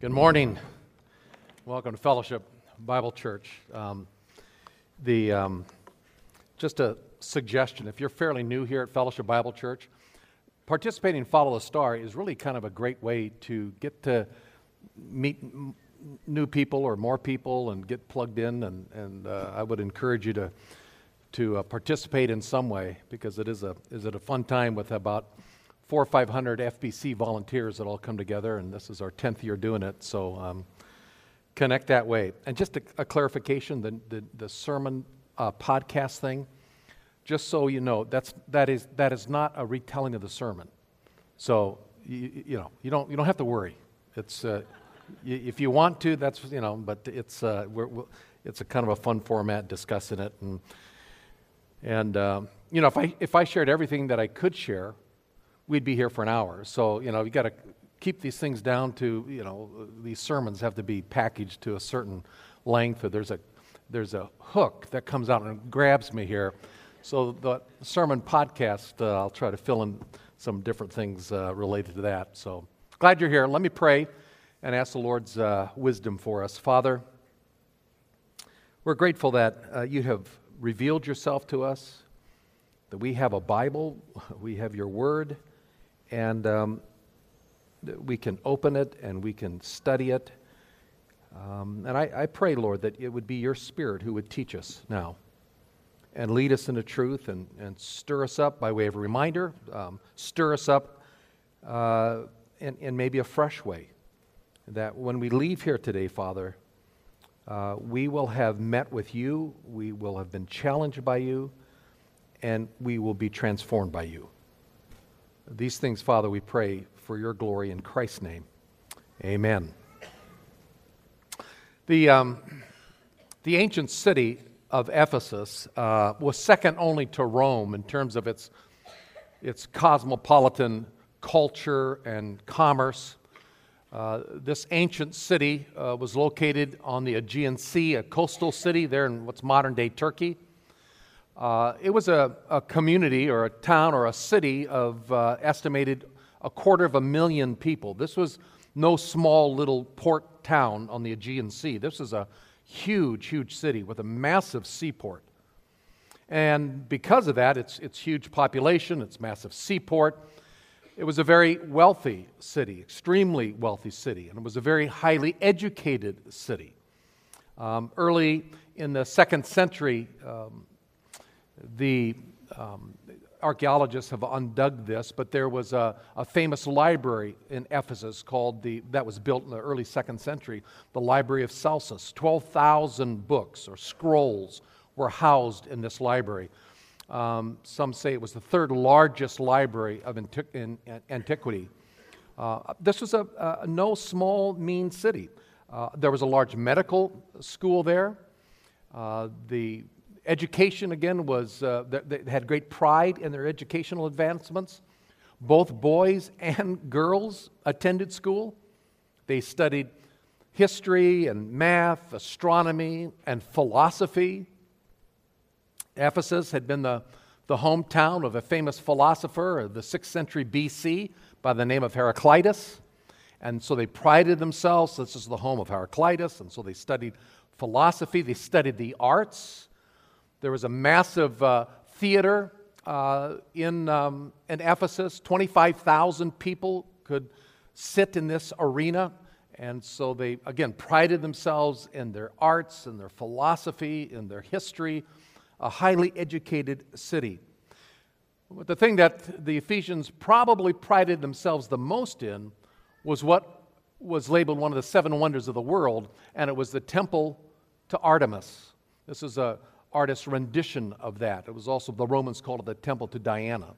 Good morning. Welcome to Fellowship Bible Church. Um, the um, just a suggestion: if you're fairly new here at Fellowship Bible Church, participating in Follow the Star is really kind of a great way to get to meet m- new people or more people and get plugged in. And, and uh, I would encourage you to to uh, participate in some way because it is a is it a fun time with about four or five hundred FBC volunteers that all come together, and this is our tenth year doing it. So um, connect that way. And just a, a clarification: the the, the sermon uh, podcast thing. Just so you know, that's that is that is not a retelling of the sermon. So you, you know you don't you don't have to worry. It's uh, if you want to, that's you know, but it's uh, we're, we're, it's a kind of a fun format discussing it and and um, you know if I if I shared everything that I could share we'd be here for an hour. So, you know, you got to keep these things down to, you know, these sermons have to be packaged to a certain length. There's a, there's a hook that comes out and grabs me here. So the sermon podcast, uh, I'll try to fill in some different things uh, related to that. So glad you're here. Let me pray and ask the Lord's uh, wisdom for us. Father, we're grateful that uh, you have revealed yourself to us, that we have a Bible, we have your word and um, we can open it and we can study it. Um, and I, I, pray, Lord, that it would be your Spirit who would teach us now and lead us into truth and, and stir us up by way of a reminder, um, stir us up uh, in, in, maybe a fresh way. That when we leave here today, Father, uh, we will have met with you, we will have been challenged by you, and we will be transformed by you. These things, Father, we pray for your glory in Christ's name. Amen. The, um, the ancient city of Ephesus uh, was second only to Rome in terms of its, its cosmopolitan culture and commerce. Uh, this ancient city uh, was located on the Aegean Sea, a coastal city there in what's modern day Turkey. Uh, it was a, a, community or a town or a city of uh, estimated a quarter of a million people. This was no small little port town on the Aegean Sea. This is a huge, huge city with a massive seaport. And because of that, its, its huge population, its massive seaport, it was a very wealthy city, extremely wealthy city, and it was a very highly educated city. Um, early in the second century, um, the um, archaeologists have undug this, but there was a, a, famous library in Ephesus called the, that was built in the early second century, the Library of Celsus. 12,000 books or scrolls were housed in this library. Um, some say it was the third largest library of in, in antiquity. Uh, this was a, a, no small, mean city. Uh, there was a large medical school there. Uh, the Education, again, was, uh, they had great pride in their educational advancements. Both boys and girls attended school. They studied history and math, astronomy, and philosophy. Ephesus had been the, the hometown of a famous philosopher of the 6th century BC by the name of Heraclitus. And so they prided themselves, this is the home of Heraclitus, and so they studied philosophy, they studied the arts, there was a massive uh, theater uh, in, um, in Ephesus. 25,000 people could sit in this arena. And so they, again, prided themselves in their arts and their philosophy and their history, a highly educated city. But the thing that the Ephesians probably prided themselves the most in was what was labeled one of the seven wonders of the world, and it was the temple to Artemis. This is a, artist's rendition of that. It was also, the Romans called it the temple to Diana.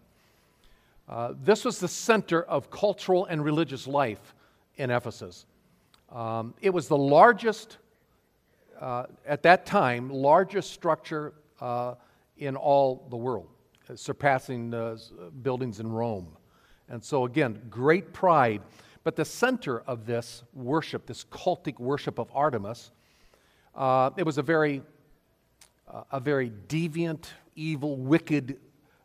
Uh, this was the center of cultural and religious life in Ephesus. Um, it was the largest, uh, at that time, largest structure uh, in all the world, surpassing buildings in Rome. And so, again, great pride. But the center of this worship, this cultic worship of Artemis, uh, it was a very a very deviant, evil, wicked,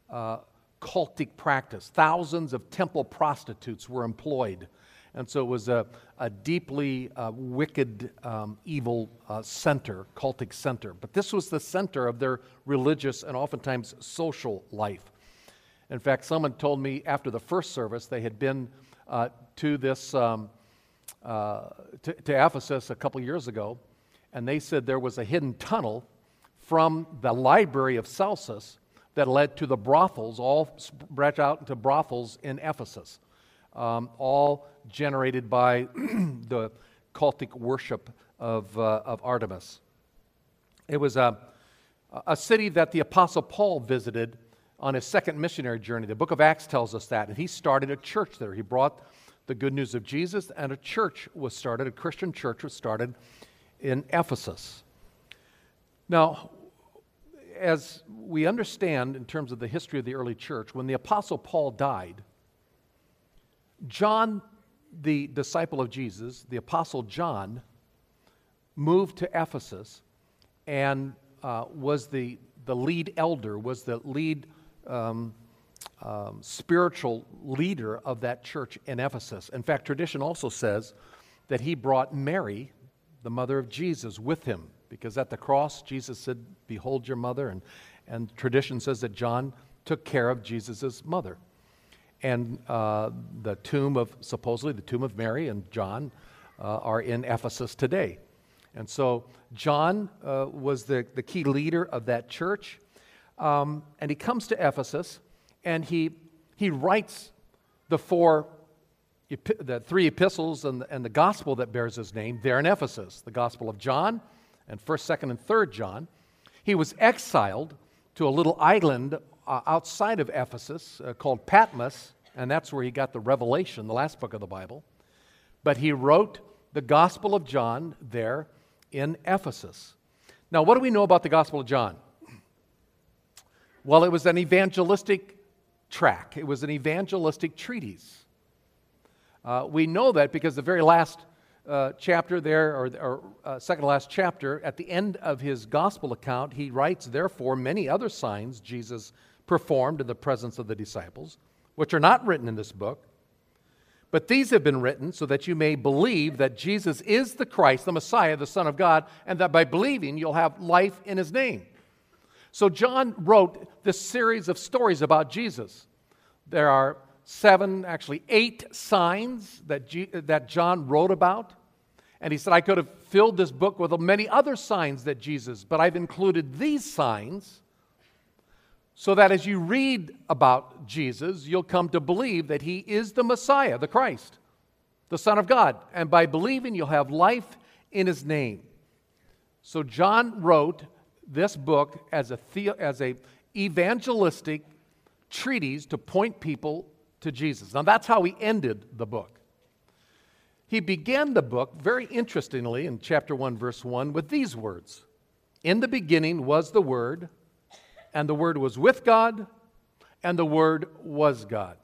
uh, cultic practice. Thousands of temple prostitutes were employed. And so it was a, a deeply uh, wicked, um, evil uh, center, cultic center. But this was the center of their religious and oftentimes social life. In fact, someone told me after the first service they had been uh, to this, um, uh, to, to Ephesus a couple years ago, and they said there was a hidden tunnel from the library of Celsus that led to the brothels, all branch out into brothels in Ephesus, um, all generated by the cultic worship of, uh, of Artemis. It was a, a city that the Apostle Paul visited on his second missionary journey. The book of Acts tells us that. And he started a church there. He brought the good news of Jesus, and a church was started, a Christian church was started in Ephesus. Now, as we understand in terms of the history of the early church, when the Apostle Paul died, John, the disciple of Jesus, the Apostle John, moved to Ephesus and uh, was the, the lead elder, was the lead um, um, spiritual leader of that church in Ephesus. In fact, tradition also says that he brought Mary, the mother of Jesus, with him because at the cross, Jesus said, Behold your mother. And, and tradition says that John took care of Jesus' mother. And uh, the tomb of, supposedly, the tomb of Mary and John uh, are in Ephesus today. And so John uh, was the, the key leader of that church. Um, and he comes to Ephesus and he, he writes the four, the three epistles and the, and the gospel that bears his name there in Ephesus the Gospel of John, and 1st, 2nd, and 3rd John. He was exiled to a little island uh, outside of Ephesus uh, called Patmos, and that's where he got the Revelation, the last book of the Bible. But he wrote the Gospel of John there in Ephesus. Now, what do we know about the Gospel of John? Well, it was an evangelistic track, it was an evangelistic treatise. Uh, we know that because the very last uh, chapter there, or, or uh, second last chapter, at the end of his gospel account, he writes, Therefore, many other signs Jesus performed in the presence of the disciples, which are not written in this book. But these have been written so that you may believe that Jesus is the Christ, the Messiah, the Son of God, and that by believing you'll have life in his name. So, John wrote this series of stories about Jesus. There are seven, actually eight signs that, G- that John wrote about. And he said, I could have filled this book with many other signs that Jesus, but I've included these signs so that as you read about Jesus, you'll come to believe that he is the Messiah, the Christ, the Son of God. And by believing, you'll have life in his name. So John wrote this book as a, the- as a evangelistic treatise to point people to Jesus. Now, that's how he ended the book. He began the book, very interestingly, in chapter 1, verse 1, with these words In the beginning was the Word, and the Word was with God, and the Word was God.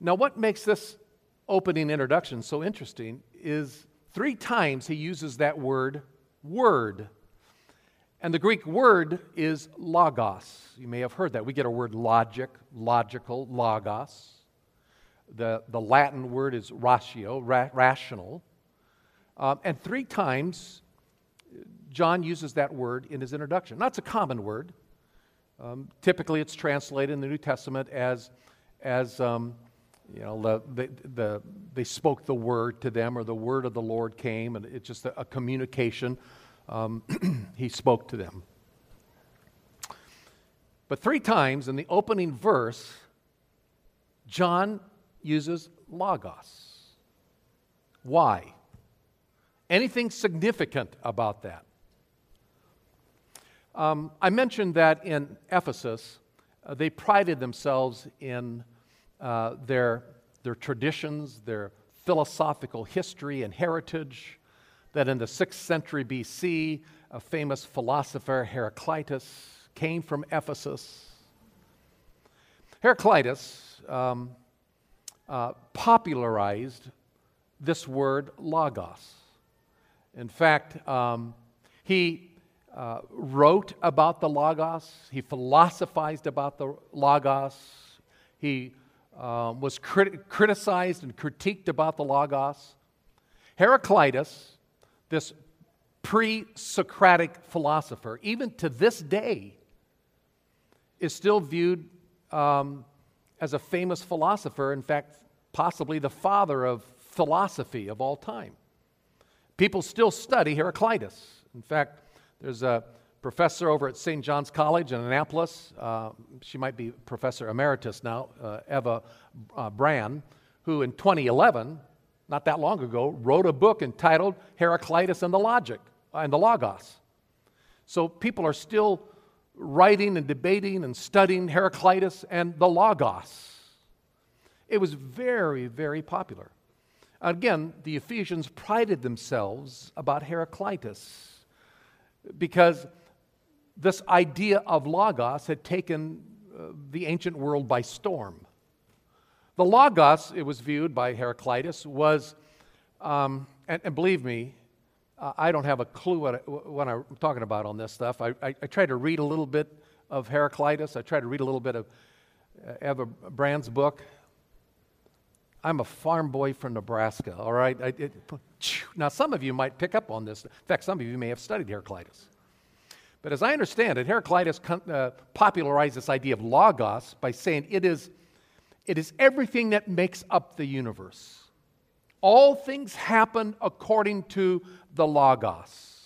Now, what makes this opening introduction so interesting is three times he uses that word, word. And the Greek word is logos. You may have heard that. We get a word logic, logical, logos. The, the Latin word is ratio, ra- rational. Um, and three times, John uses that word in his introduction. That's a common word. Um, typically, it's translated in the New Testament as, as um, you know, the, the, the, they spoke the word to them, or the word of the Lord came, and it's just a, a communication um, he spoke to them. But three times in the opening verse, John uses logos. Why? Anything significant about that? Um, I mentioned that in Ephesus, uh, they prided themselves in uh, their, their traditions, their philosophical history and heritage that in the 6th century BC, a famous philosopher, Heraclitus, came from Ephesus. Heraclitus um, uh, popularized this word logos. In fact, um, he uh, wrote about the logos, he philosophized about the logos, he uh, was crit- criticized and critiqued about the Logos. Heraclitus, this pre Socratic philosopher, even to this day, is still viewed um, as a famous philosopher. In fact, possibly the father of philosophy of all time. People still study Heraclitus. In fact, there's a professor over at St. John's College in Annapolis. Uh, she might be professor emeritus now, uh, Eva uh, Brann, who in 2011, not that long ago, wrote a book entitled Heraclitus and the Logic and the Logos. So people are still writing and debating and studying Heraclitus and the Logos. It was very, very popular. Again, the Ephesians prided themselves about Heraclitus because this idea of Logos had taken uh, the ancient world by storm. The Logos, it was viewed by Heraclitus, was, um, and, and, believe me, uh, I don't have a clue what, I, what I'm talking about on this stuff. I, I, I to read a little bit of Heraclitus, I tried to read a little bit of uh, Eva Brann's book. I'm a farm boy from Nebraska, all right? I, it, now, some of you might pick up on this. In fact, some of you may have studied Heraclitus. But as I understand it, Heraclitus uh, popularized this idea of logos by saying it is, it is everything that makes up the universe. All things happen according to the logos.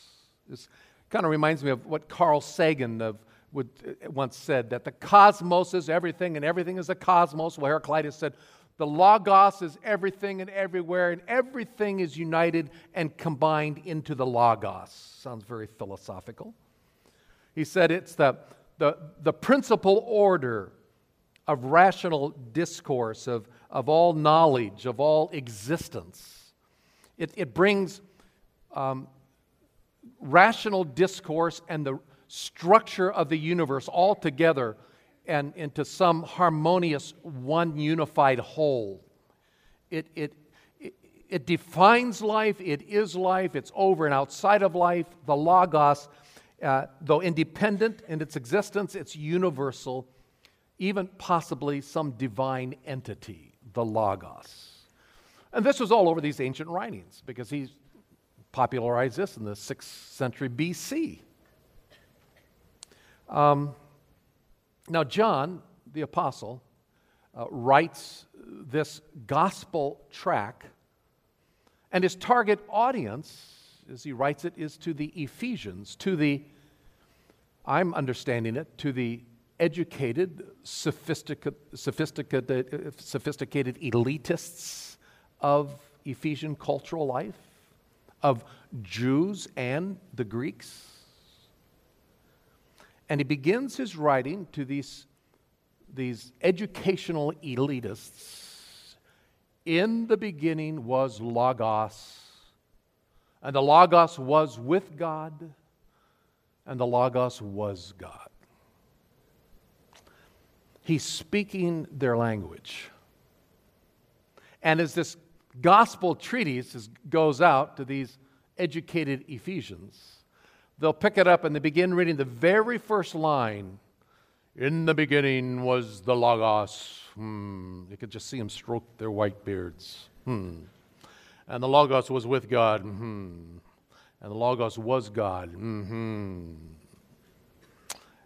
This kind of reminds me of what Carl Sagan of, would, uh, once said that the cosmos is everything and everything is the cosmos. Well, Heraclitus said, the Logos is everything and everywhere, and everything is united and combined into the Logos. Sounds very philosophical. He said it's the, the, the principal order of rational discourse, of, of all knowledge, of all existence. It, it brings um, rational discourse and the structure of the universe all together and into some harmonious, one unified whole. It, it, it, it defines life, it is life, it's over and outside of life. The Logos uh, though independent in its existence, it's universal, even possibly some divine entity, the Logos. And this was all over these ancient writings because he popularized this in the 6th century BC. Um, now, John, the apostle, uh, writes this gospel track, and his target audience as he writes it, is to the Ephesians, to the, I'm understanding it, to the educated, sophisticated, sophisticated, sophisticated elitists of Ephesian cultural life, of Jews and the Greeks. And he begins his writing to these, these educational elitists. In the beginning was Logos and the Logos was with God, and the Logos was God. He's speaking their language. And as this gospel treatise goes out to these educated Ephesians, they'll pick it up and they begin reading the very first line In the beginning was the Logos. Hmm. You could just see them stroke their white beards. Hmm. And the Logos was with God. Mm-hmm. And the Logos was God. Mm-hmm.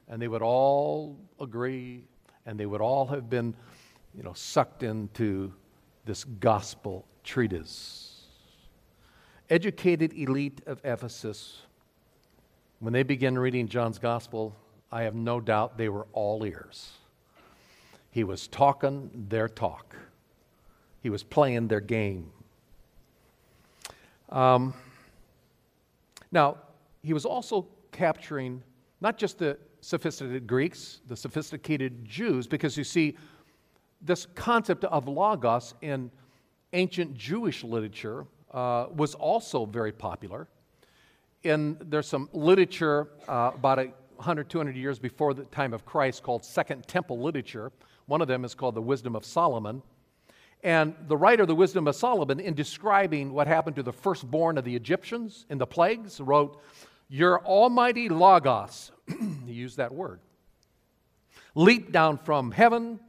And they would all agree, and they would all have been, you know, sucked into this gospel treatise. Educated elite of Ephesus, when they began reading John's gospel, I have no doubt they were all ears. He was talking their talk, he was playing their game. Um, now, he was also capturing not just the sophisticated Greeks, the sophisticated Jews, because you see, this concept of logos in ancient Jewish literature uh, was also very popular. And there's some literature uh, about 100, 200 years before the time of Christ called Second Temple literature. One of them is called the Wisdom of Solomon. And the writer of the Wisdom of Solomon, in describing what happened to the firstborn of the Egyptians in the plagues, wrote, Your almighty Logos, he used that word, Leap down from heaven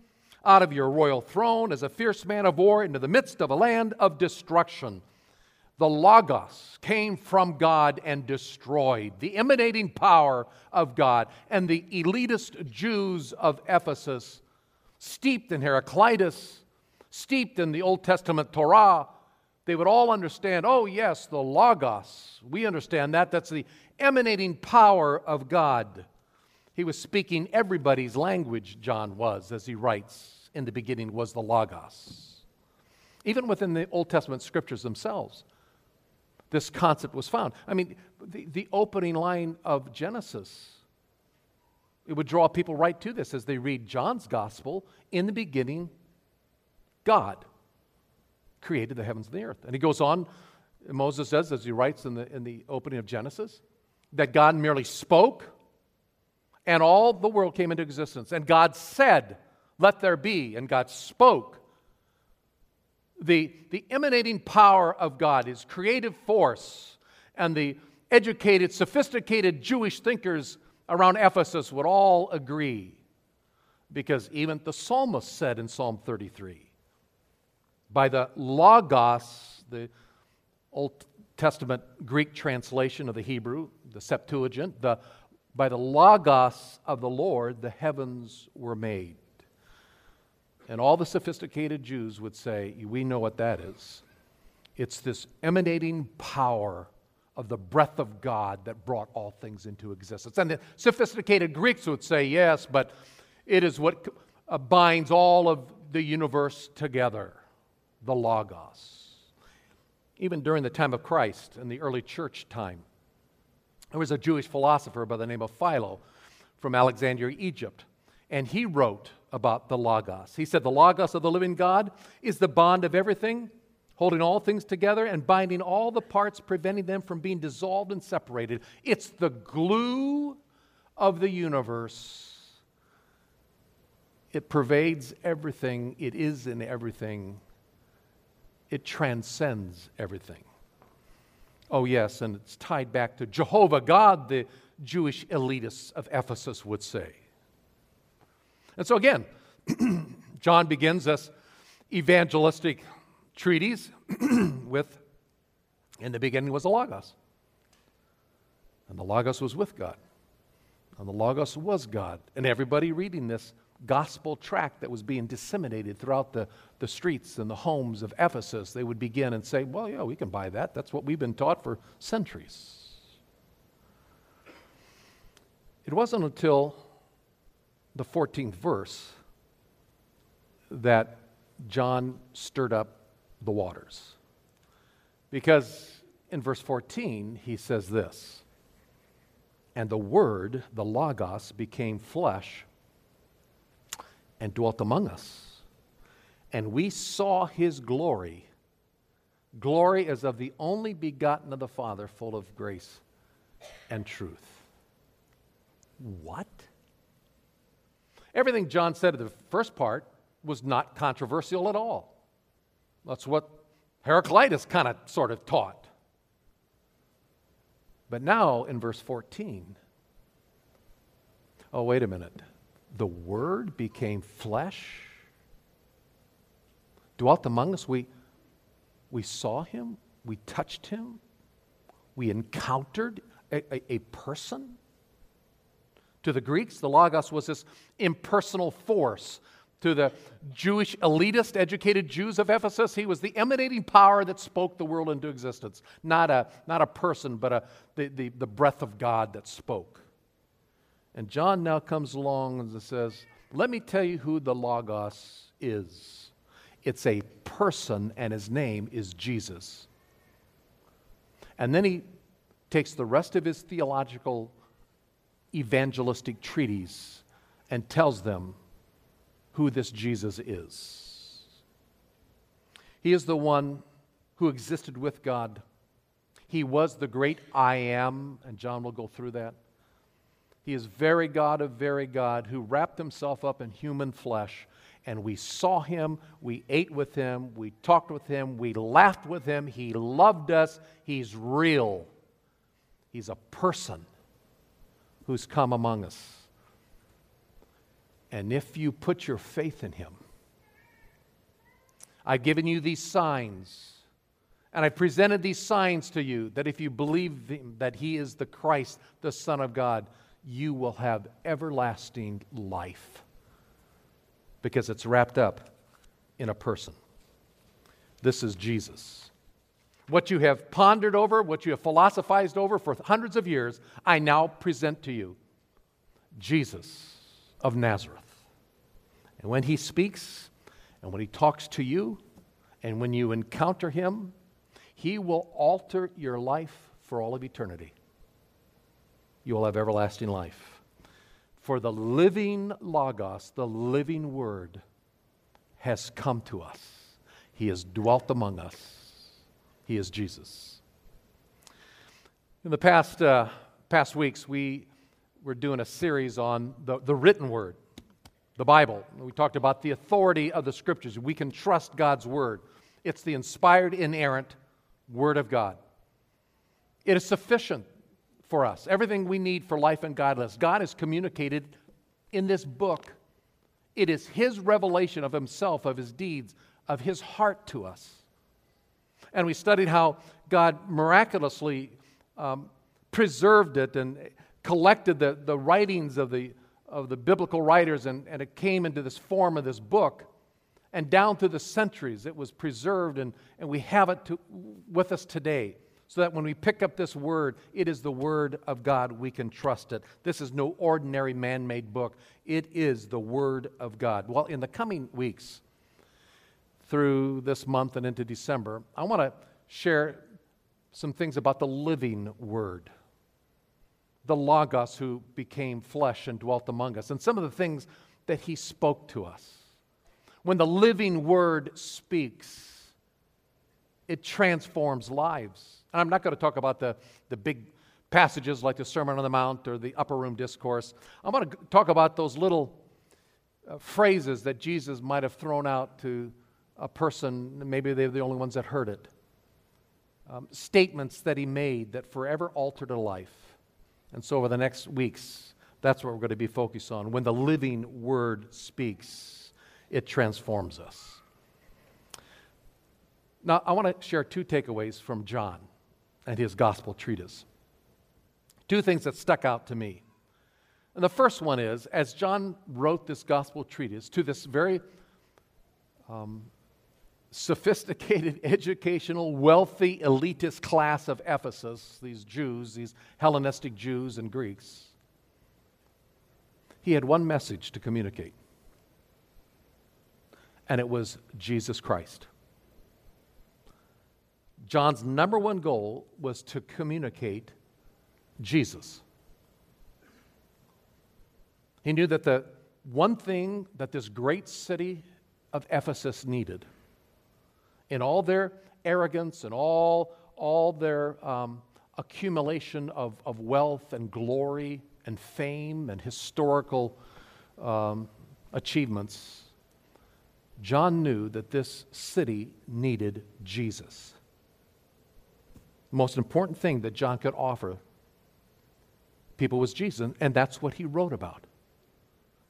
out of your royal throne as a fierce man of war into the midst of a land of destruction. The Logos came from God and destroyed the emanating power of God. And the elitist Jews of Ephesus, steeped in Heraclitus, steeped in the Old Testament Torah, they would all understand oh, yes, the Logos. We understand that. That's the emanating power of God. He was speaking everybody's language, John was, as he writes, in the beginning was the Logos. Even within the Old Testament scriptures themselves, this concept was found. I mean, the, the opening line of Genesis, it would draw people right to this as they read John's gospel. In the beginning, God created the heavens and the earth. And he goes on, Moses says, as he writes in the, in the opening of Genesis, that God merely spoke and all the world came into existence. And God said, Let there be, and God spoke. The, the emanating power of God, His creative force, and the educated, sophisticated Jewish thinkers around Ephesus would all agree. Because even the psalmist said in Psalm 33 by the Logos, the Old Testament Greek translation of the Hebrew, the Septuagint, the by the Logos of the Lord, the heavens were made. And all the sophisticated Jews would say, We know what that is. It's this emanating power of the breath of God that brought all things into existence. And the sophisticated Greeks would say, Yes, but it is what binds all of the universe together the Logos. Even during the time of Christ, in the early church time, there was a Jewish philosopher by the name of Philo from Alexandria, Egypt, and he wrote about the Logos. He said, The Logos of the living God is the bond of everything, holding all things together and binding all the parts, preventing them from being dissolved and separated. It's the glue of the universe. It pervades everything, it is in everything, it transcends everything. Oh, yes, and it's tied back to Jehovah God, the Jewish elitists of Ephesus would say. And so, again, John begins this evangelistic treatise with In the beginning was the Logos. And the Logos was with God. And the Logos was God. And everybody reading this gospel tract that was being disseminated throughout the, the streets and the homes of Ephesus, they would begin and say, Well, yeah, we can buy that. That's what we've been taught for centuries. It wasn't until the 14th verse that John stirred up the waters. Because in verse 14, he says this And the Word, the Logos, became flesh and dwelt among us. And we saw his glory. Glory as of the only begotten of the Father, full of grace and truth. What? Everything John said in the first part was not controversial at all. That's what Heraclitus kind of sort of taught. But now in verse 14, oh, wait a minute the Word became flesh, dwelt among us. We, we saw him, we touched him, we encountered a, a, a person. To the Greeks, the Logos was this impersonal force. To the Jewish elitist, educated Jews of Ephesus, he was the emanating power that spoke the world into existence. Not a, not a person, but a, the, the, the breath of God that spoke. And John now comes along and says, Let me tell you who the Logos is. It's a person, and his name is Jesus. And then he takes the rest of his theological evangelistic treatise and tells them who this Jesus is. He is the one who existed with God. He was the great I am, and John will go through that. He is very God of very God who wrapped himself up in human flesh. And we saw him, we ate with him, we talked with him, we laughed with him. He loved us. He's real. He's a person who's come among us. And if you put your faith in him, I've given you these signs, and I've presented these signs to you that if you believe that He is the Christ, the Son of God, you will have everlasting life because it's wrapped up in a person. This is Jesus. What you have pondered over, what you have philosophized over for hundreds of years, I now present to you Jesus of Nazareth. And when he speaks, and when he talks to you, and when you encounter him, he will alter your life for all of eternity. You will have everlasting life. For the living Logos, the living Word, has come to us. He has dwelt among us. He is Jesus. In the past, uh, past weeks, we were doing a series on the, the written Word the Bible. We talked about the authority of the Scriptures. We can trust God's Word, it's the inspired, inerrant Word of God. It is sufficient for us. Everything we need for life and godliness, God has communicated in this book. It is His revelation of Himself, of His deeds, of His heart to us. And we studied how God miraculously um, preserved it and collected the, the writings of the of the biblical writers, and, and it came into this form of this book. And down through the centuries, it was preserved, and, and we have it to, with us today. So that when we pick up this word, it is the word of God. We can trust it. This is no ordinary man made book, it is the word of God. Well, in the coming weeks, through this month and into December, I want to share some things about the living word the Logos who became flesh and dwelt among us, and some of the things that he spoke to us. When the living word speaks, it transforms lives. And I'm not going to talk about the, the big passages like the Sermon on the Mount or the Upper Room Discourse. I'm going to talk about those little uh, phrases that Jesus might have thrown out to a person, maybe they're the only ones that heard it. Um, statements that he made that forever altered a life. And so, over the next weeks, that's what we're going to be focused on. When the living word speaks, it transforms us. Now, I want to share two takeaways from John and his gospel treatise. Two things that stuck out to me. And the first one is as John wrote this gospel treatise to this very um, sophisticated, educational, wealthy, elitist class of Ephesus, these Jews, these Hellenistic Jews and Greeks, he had one message to communicate, and it was Jesus Christ. John's number one goal was to communicate Jesus. He knew that the one thing that this great city of Ephesus needed in all their arrogance and all, all their um, accumulation of, of wealth and glory and fame and historical um, achievements, John knew that this city needed Jesus. The most important thing that John could offer people was Jesus, and that's what he wrote about.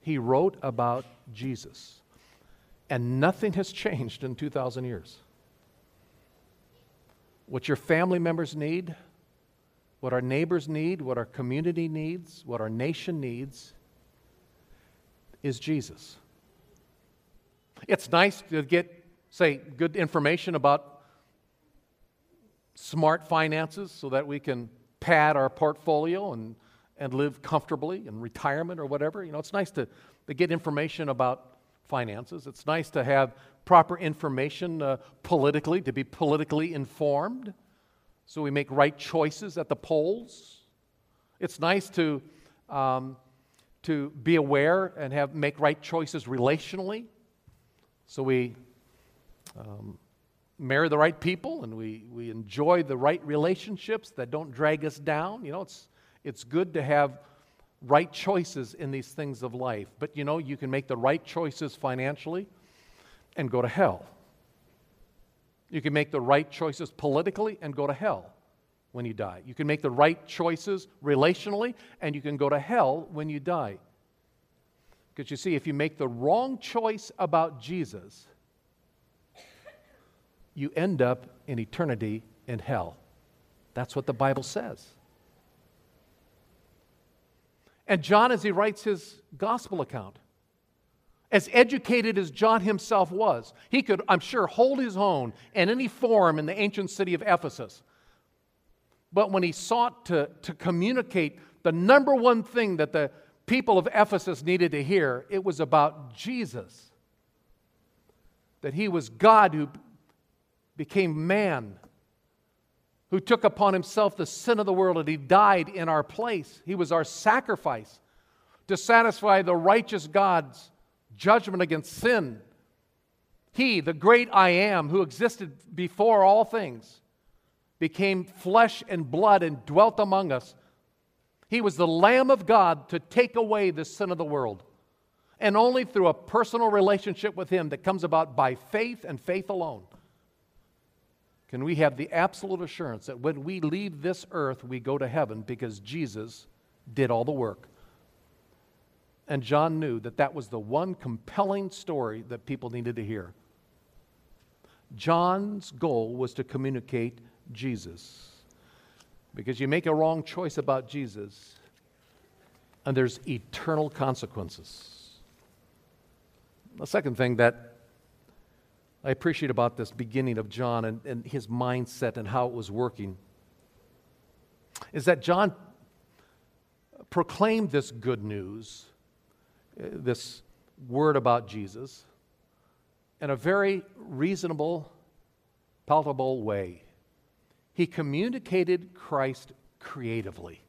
He wrote about Jesus. And nothing has changed in 2,000 years what your family members need, what our neighbors need, what our community needs, what our nation needs is Jesus. It's nice to get, say, good information about smart finances so that we can pad our portfolio and, and live comfortably in retirement or whatever. You know, it's nice to, to get information about finances. It's nice to have proper information uh, politically, to be politically informed, so we make right choices at the polls. It's nice to, um, to be aware and have, make right choices relationally, so we um, marry the right people and we, we enjoy the right relationships that don't drag us down. You know, it's, it's good to have right choices in these things of life. But you know, you can make the right choices financially and go to hell. You can make the right choices politically and go to hell when you die. You can make the right choices relationally and you can go to hell when you die. Because you see, if you make the wrong choice about Jesus, you end up in eternity in hell. That's what the Bible says. And John, as he writes his gospel account, as educated as John himself was, he could, I'm sure, hold his own in any forum in the ancient city of Ephesus. But when he sought to, to communicate the number one thing that the people of Ephesus needed to hear, it was about Jesus. That he was God who became man, who took upon himself the sin of the world, and he died in our place. He was our sacrifice to satisfy the righteous God's judgment against sin. He, the great I am, who existed before all things, became flesh and blood and dwelt among us. He was the Lamb of God to take away the sin of the world. And only through a personal relationship with Him that comes about by faith and faith alone can we have the absolute assurance that when we leave this earth, we go to heaven because Jesus did all the work. And John knew that that was the one compelling story that people needed to hear. John's goal was to communicate Jesus. Because you make a wrong choice about Jesus, and there's eternal consequences. The second thing that I appreciate about this beginning of John and, and his mindset and how it was working is that John proclaimed this good news, uh, this word about Jesus, in a very reasonable, palatable way. He communicated Christ creatively.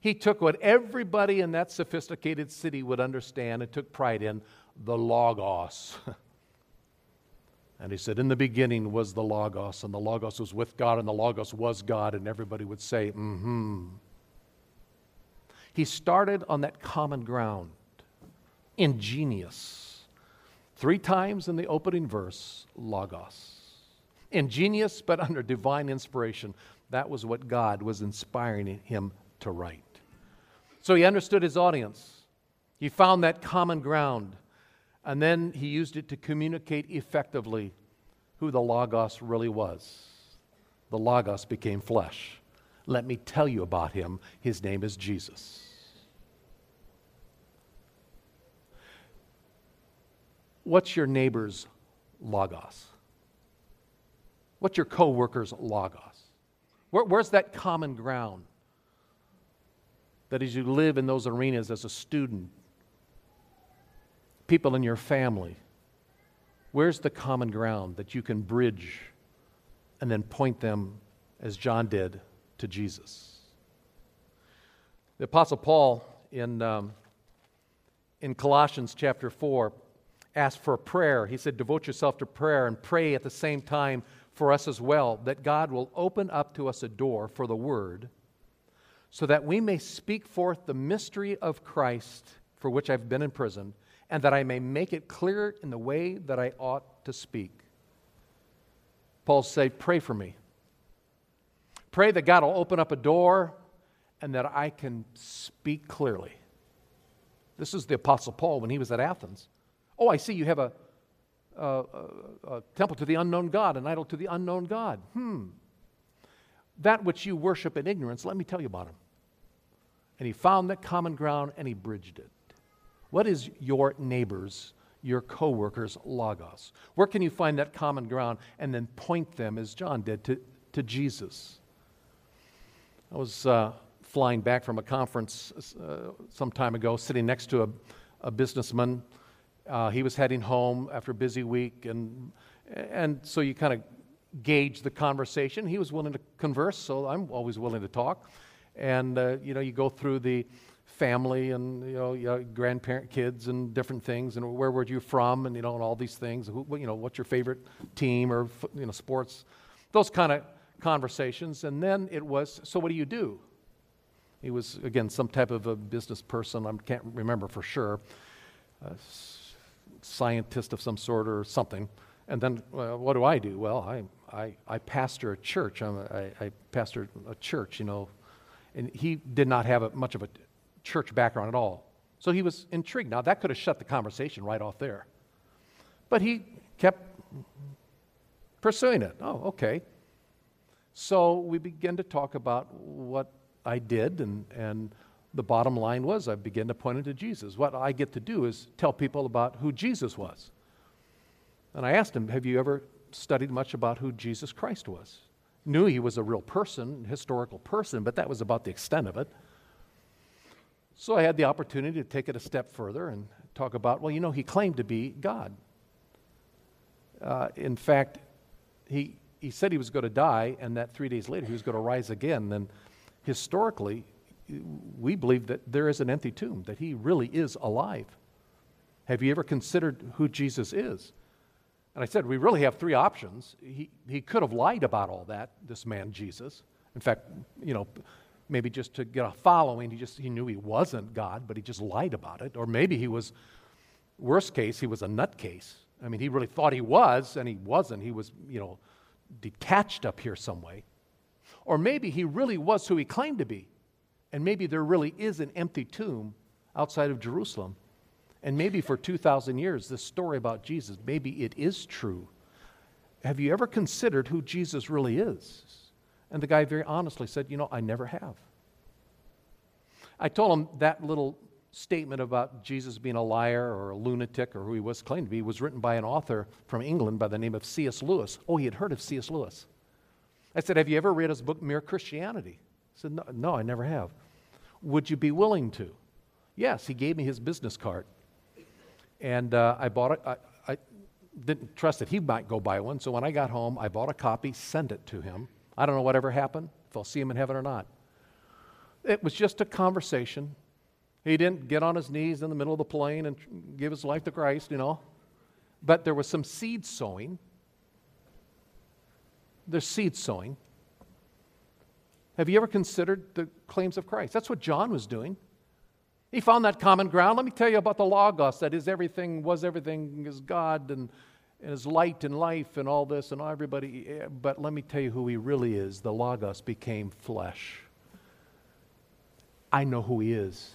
He took what everybody in that sophisticated city would understand and took pride in the Logos. And he said, In the beginning was the Logos, and the Logos was with God, and the Logos was God, and everybody would say, Mm hmm. He started on that common ground, ingenious. Three times in the opening verse, Logos. Ingenious, but under divine inspiration. That was what God was inspiring him to write. So he understood his audience. He found that common ground. And then he used it to communicate effectively who the Logos really was. The Logos became flesh. Let me tell you about him. His name is Jesus. What's your neighbor's Logos? What's your coworker's Logos? Where, where's that common ground? That as you live in those arenas as a student, people in your family? Where's the common ground that you can bridge and then point them, as John did, to Jesus? The Apostle Paul in, um, in Colossians chapter 4 asked for a prayer. He said, Devote yourself to prayer and pray at the same time for us as well, that God will open up to us a door for the word so that we may speak forth the mystery of Christ for which I've been imprisoned and that I may make it clear in the way that I ought to speak. Paul said, Pray for me. Pray that God will open up a door and that I can speak clearly. This is the Apostle Paul when he was at Athens. Oh, I see you have a, a, a, a temple to the unknown God, an idol to the unknown God. Hmm. That which you worship in ignorance, let me tell you about him. And he found that common ground and he bridged it. What is your neighbor's, your coworker's logos? Where can you find that common ground and then point them, as John did, to, to Jesus? I was uh, flying back from a conference uh, some time ago, sitting next to a, a businessman. Uh, he was heading home after a busy week, and, and so you kind of gauge the conversation. He was willing to converse, so I'm always willing to talk. And, uh, you know, you go through the family and you know, you know, grandparent kids and different things and where were you from and you know and all these things. Who, you know what's your favorite team or you know sports? Those kind of conversations. And then it was so what do you do? He was again some type of a business person. I can't remember for sure. A scientist of some sort or something. And then what do i do? Well i, I, I pastor a church. I'm a, I, I pastor a church you know. And he did not have a, much of a church background at all. So he was intrigued. Now, that could have shut the conversation right off there. But he kept pursuing it. Oh, okay. So we began to talk about what I did, and, and the bottom line was I began to point to Jesus. What I get to do is tell people about who Jesus was. And I asked him, Have you ever studied much about who Jesus Christ was? Knew he was a real person, historical person, but that was about the extent of it. So I had the opportunity to take it a step further and talk about, well, you know, he claimed to be God. Uh, in fact, he, he said he was going to die, and that three days later he was going to rise again. And historically, we believe that there is an empty tomb, that he really is alive. Have you ever considered who Jesus is? And I said, we really have three options. He, he could have lied about all that, this man Jesus. In fact, you know, maybe just to get a following, he just he knew he wasn't God, but he just lied about it. Or maybe he was, worst case, he was a nutcase. I mean, he really thought he was, and he wasn't. He was, you know, detached up here some way. Or maybe he really was who he claimed to be. And maybe there really is an empty tomb outside of Jerusalem. And maybe for 2,000 years, this story about Jesus, maybe it is true. Have you ever considered who Jesus really is? And the guy very honestly said, You know, I never have. I told him that little statement about Jesus being a liar or a lunatic or who he was claimed to be was written by an author from England by the name of C.S. Lewis. Oh, he had heard of C.S. Lewis. I said, Have you ever read his book, Mere Christianity? He said, No, no I never have. Would you be willing to? Yes, he gave me his business card. And uh, I bought it. I, I didn't trust that he might go buy one. So when I got home, I bought a copy, sent it to him. I don't know whatever happened, if I'll see him in heaven or not. It was just a conversation. He didn't get on his knees in the middle of the plane and give his life to Christ, you know. But there was some seed sowing. There's seed sowing. Have you ever considered the claims of Christ? That's what John was doing. He found that common ground. Let me tell you about the Logos, that is everything, was everything, is God and, and is light and life and all this and everybody. Eh, but let me tell you who he really is. The Logos became flesh. I know who he is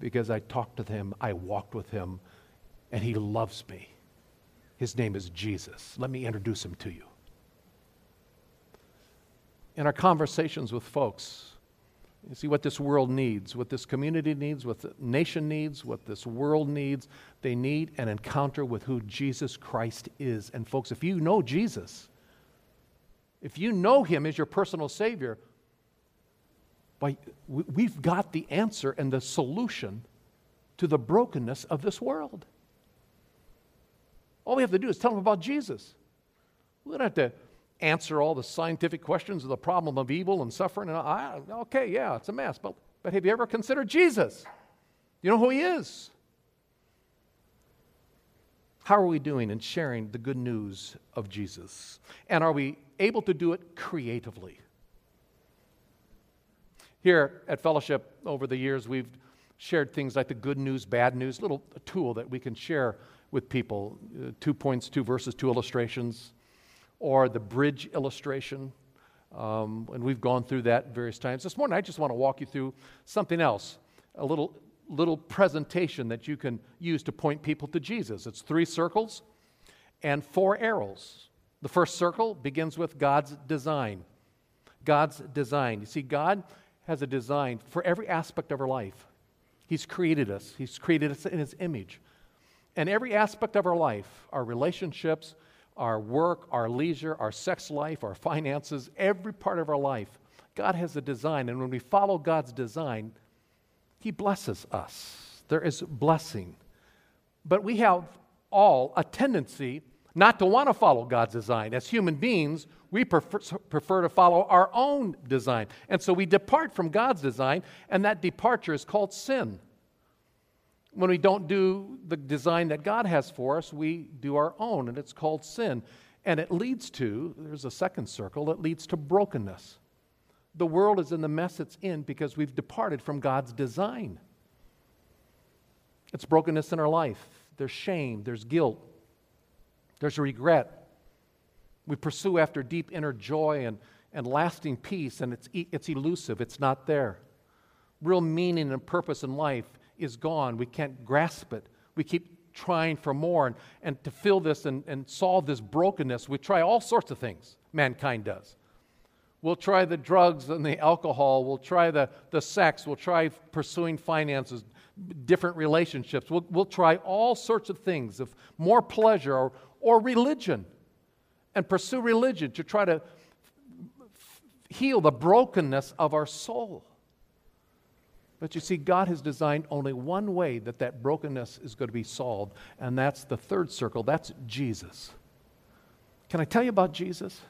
because I talked to him, I walked with him, and he loves me. His name is Jesus. Let me introduce him to you. In our conversations with folks, you see what this world needs, what this community needs, what the nation needs, what this world needs. They need an encounter with who Jesus Christ is. And, folks, if you know Jesus, if you know him as your personal Savior, we've got the answer and the solution to the brokenness of this world. All we have to do is tell them about Jesus. We don't have to answer all the scientific questions of the problem of evil and suffering. And I, okay, yeah, it's a mess. But, but have you ever considered Jesus? You know who he is. How are we doing in sharing the good news of Jesus? And are we able to do it creatively? Here at Fellowship, over the years, we've shared things like the good news, bad news, little tool that we can share with people. Uh, two points, two verses, two illustrations or the bridge illustration. Um, and we've gone through that various times. This morning, I just want to walk you through something else, a little, little presentation that you can use to point people to Jesus. It's three circles and four arrows. The first circle begins with God's design. God's design. You see, God has a design for every aspect of our life. He's created us, He's created us in His image. And every aspect of our life, our relationships, our work, our leisure, our sex life, our finances, every part of our life. God has a design, and when we follow God's design, He blesses us. There is blessing. But we have all a tendency not to want to follow God's design. As human beings, we prefer, prefer, to follow our own design. And so we depart from God's design, and that departure is called sin. When we don't do the design that God has for us, we do our own, and it's called sin. And it leads to, there's a second circle, it leads to brokenness. The world is in the mess it's in because we've departed from God's design. It's brokenness in our life. There's shame, there's guilt, there's regret. We pursue after deep inner joy and, and lasting peace, and it's, it's elusive, it's not there. Real meaning and purpose in life is gone. We can't grasp it. We keep trying for more. And, and to fill this and, and solve this brokenness, we try all sorts of things, mankind does. We'll try the drugs and the alcohol. We'll try the, the sex. We'll try pursuing finances, different relationships. We'll, we'll try all sorts of things of more pleasure or, or religion and pursue religion to try to heal the brokenness of our soul. But you see, God has designed only one way that that brokenness is going to be solved, and that's the third circle. That's Jesus. Can I tell you about Jesus?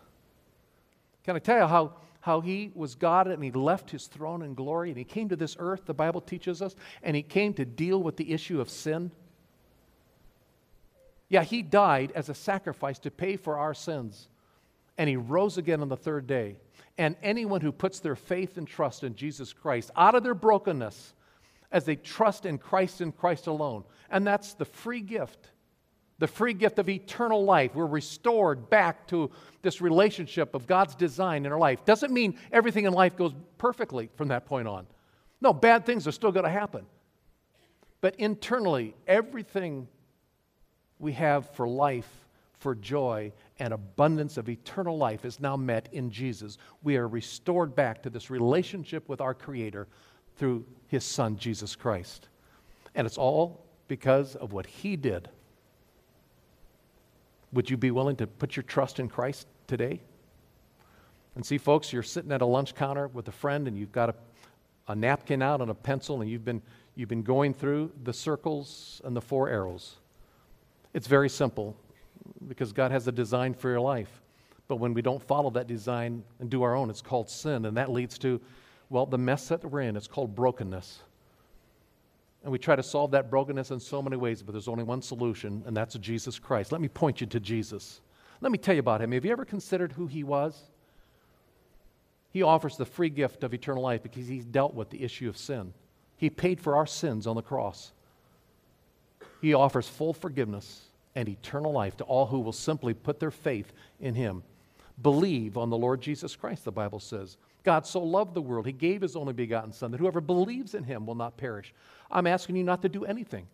Can I tell you how, how he was God and he left his throne in glory and he came to this earth, the Bible teaches us, and he came to deal with the issue of sin? Yeah, he died as a sacrifice to pay for our sins, and he rose again on the third day. And anyone who puts their faith and trust in Jesus Christ out of their brokenness as they trust in Christ and Christ alone, and that's the free gift the free gift of eternal life. We're restored back to this relationship of God's design in our life. Doesn't mean everything in life goes perfectly from that point on. No, bad things are still going to happen. But internally, everything we have for life, for joy, and abundance of eternal life is now met in Jesus. We are restored back to this relationship with our Creator through His Son, Jesus Christ. And it's all because of what He did would you be willing to put your trust in Christ today? And see, folks, you're sitting at a lunch counter with a friend and you've got a, a napkin out and a pencil and you've been, you've been going through the circles and the four arrows. It's very simple because God has a design for your life. But when we don't follow that design and do our own, it's called sin. And that leads to, well, the mess that we're in. It's called brokenness. And we try to solve that brokenness in so many ways, but there's only one solution, and that's Jesus Christ. Let me point you to Jesus. Let me tell you about him. Have you ever considered who he was? He offers the free gift of eternal life because he's dealt with the issue of sin. He paid for our sins on the cross. He offers full forgiveness and eternal life to all who will simply put their faith in him. Believe on the Lord Jesus Christ, the Bible says. God so loved the world, he gave his only begotten Son, that whoever believes in him will not perish. I'm asking you not to do anything.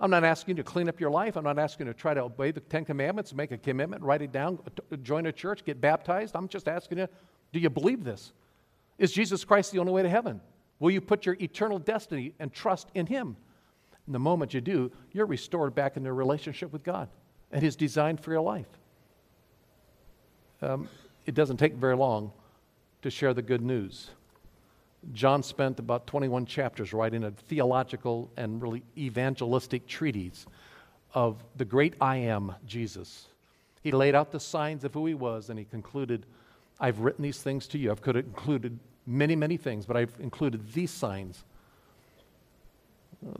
I'm not asking you to clean up your life. I'm not asking you to try to obey the Ten Commandments, make a commitment, write it down, join a church, get baptized. I'm just asking you, do you believe this? Is Jesus Christ the only way to heaven? Will you put your eternal destiny and trust in him? And the moment you do, you're restored back into a relationship with God and his design for your life. Um, it doesn't take very long to share the good news. John spent about 21 chapters writing a theological and really evangelistic treatise of the great I am, Jesus. He laid out the signs of who he was, and he concluded, I've written these things to you. I've could have included many, many things, but I've included these signs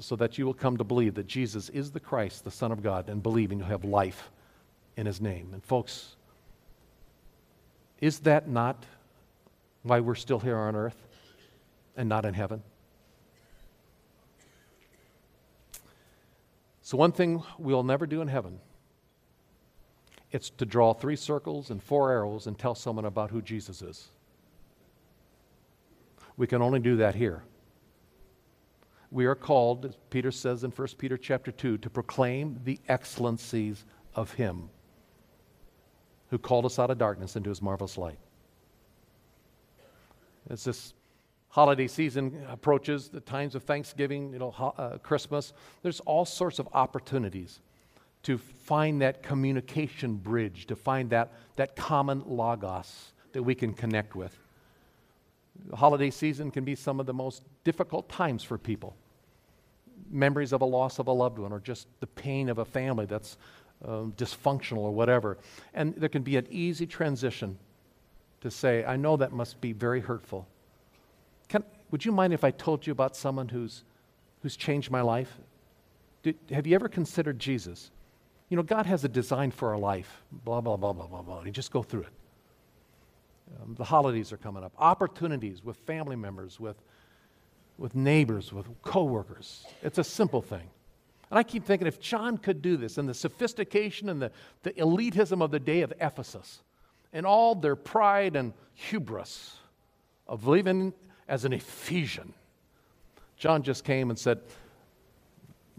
so that you will come to believe that Jesus is the Christ, the Son of God, and believing you'll have life in his name. And folks, is that not why we're still here on earth and not in heaven? So, one thing we'll never do in heaven it's to draw three circles and four arrows and tell someone about who Jesus is. We can only do that here. We are called, as Peter says in 1 Peter chapter 2, to proclaim the excellencies of him who called us out of darkness into his marvelous light. As this holiday season approaches, the times of Thanksgiving, you know, uh, Christmas, there's all sorts of opportunities to find that communication bridge, to find that, that common logos that we can connect with. The holiday season can be some of the most difficult times for people. Memories of a loss of a loved one, or just the pain of a family that's um, dysfunctional or whatever. And there can be an easy transition to say, I know that must be very hurtful. Can, would you mind if I told you about someone who's, who's changed my life? Did, have you ever considered Jesus? You know, God has a design for our life. Blah, blah, blah, blah, blah, blah. You just go through it. Um, the holidays are coming up. Opportunities with family members, with, with neighbors, with coworkers. It's a simple thing. And I keep thinking if John could do this, and the sophistication and the, the elitism of the day of Ephesus, and all their pride and hubris of living as an Ephesian. John just came and said,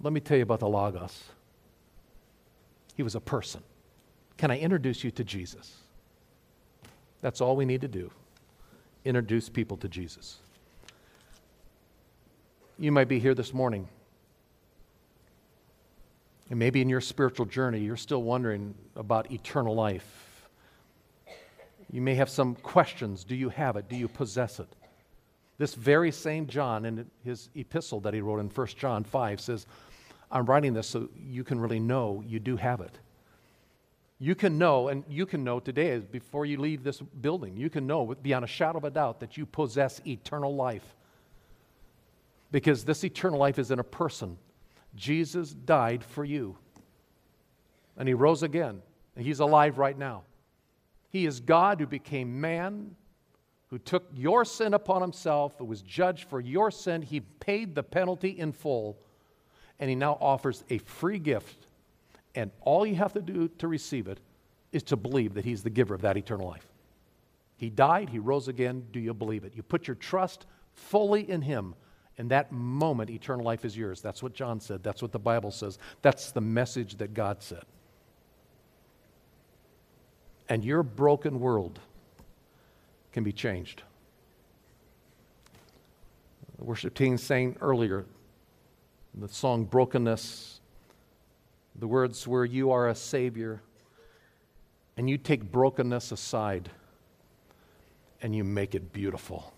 Let me tell you about the Logos. he was a person. Can I introduce you to Jesus? That's all we need to do. Introduce people to Jesus. You might be here this morning. And maybe in your spiritual journey, you're still wondering about eternal life. You may have some questions. Do you have it? Do you possess it? This very same John, in his epistle that he wrote in 1 John 5, says, I'm writing this so you can really know you do have it. You can know, and you can know today, before you leave this building, you can know beyond a shadow of a doubt that you possess eternal life. Because this eternal life is in a person. Jesus died for you, and he rose again, and he's alive right now. He is God who became man who took your sin upon himself, who was judged for your sin. He paid the penalty in full, and he now offers a free gift. And all you have to do to receive it is to believe that he's the giver of that eternal life. He died, he rose again. Do you believe it? You put your trust fully in him. In that moment, eternal life is yours. That's what John said. That's what the Bible says. That's the message that God said. And your broken world can be changed. The worship team sang earlier the song Brokenness. The words were, You are a Savior, and you take brokenness aside and you make it beautiful.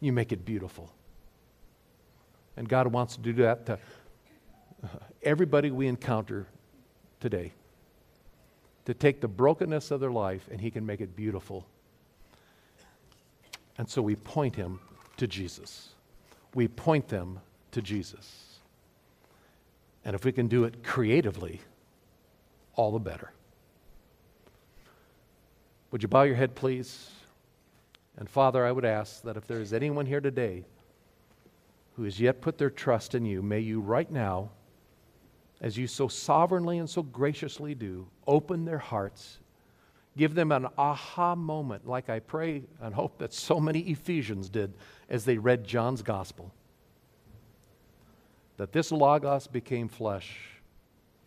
You make it beautiful. And God wants to do that to everybody we encounter today. To take the brokenness of their life and He can make it beautiful and so we point him to Jesus. We point them to Jesus. And if we can do it creatively, all the better. Would you bow your head, please? And Father, I would ask that if there is anyone here today who has yet put their trust in you, may you right now, as you so sovereignly and so graciously do, open their hearts Give them an aha moment, like I pray and hope that so many Ephesians did as they read John's gospel. That this Logos became flesh.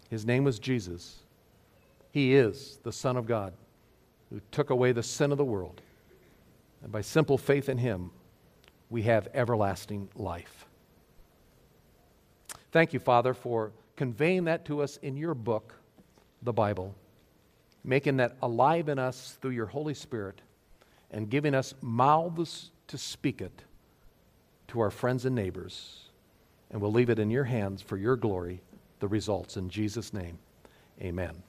His name was Jesus. He is the Son of God who took away the sin of the world. And by simple faith in Him, we have everlasting life. Thank you, Father, for conveying that to us in your book, the Bible making that alive in us through your Holy Spirit and giving us mouths to speak it to our friends and neighbors. And we'll leave it in your hands for your glory, the results. In Jesus' name, amen.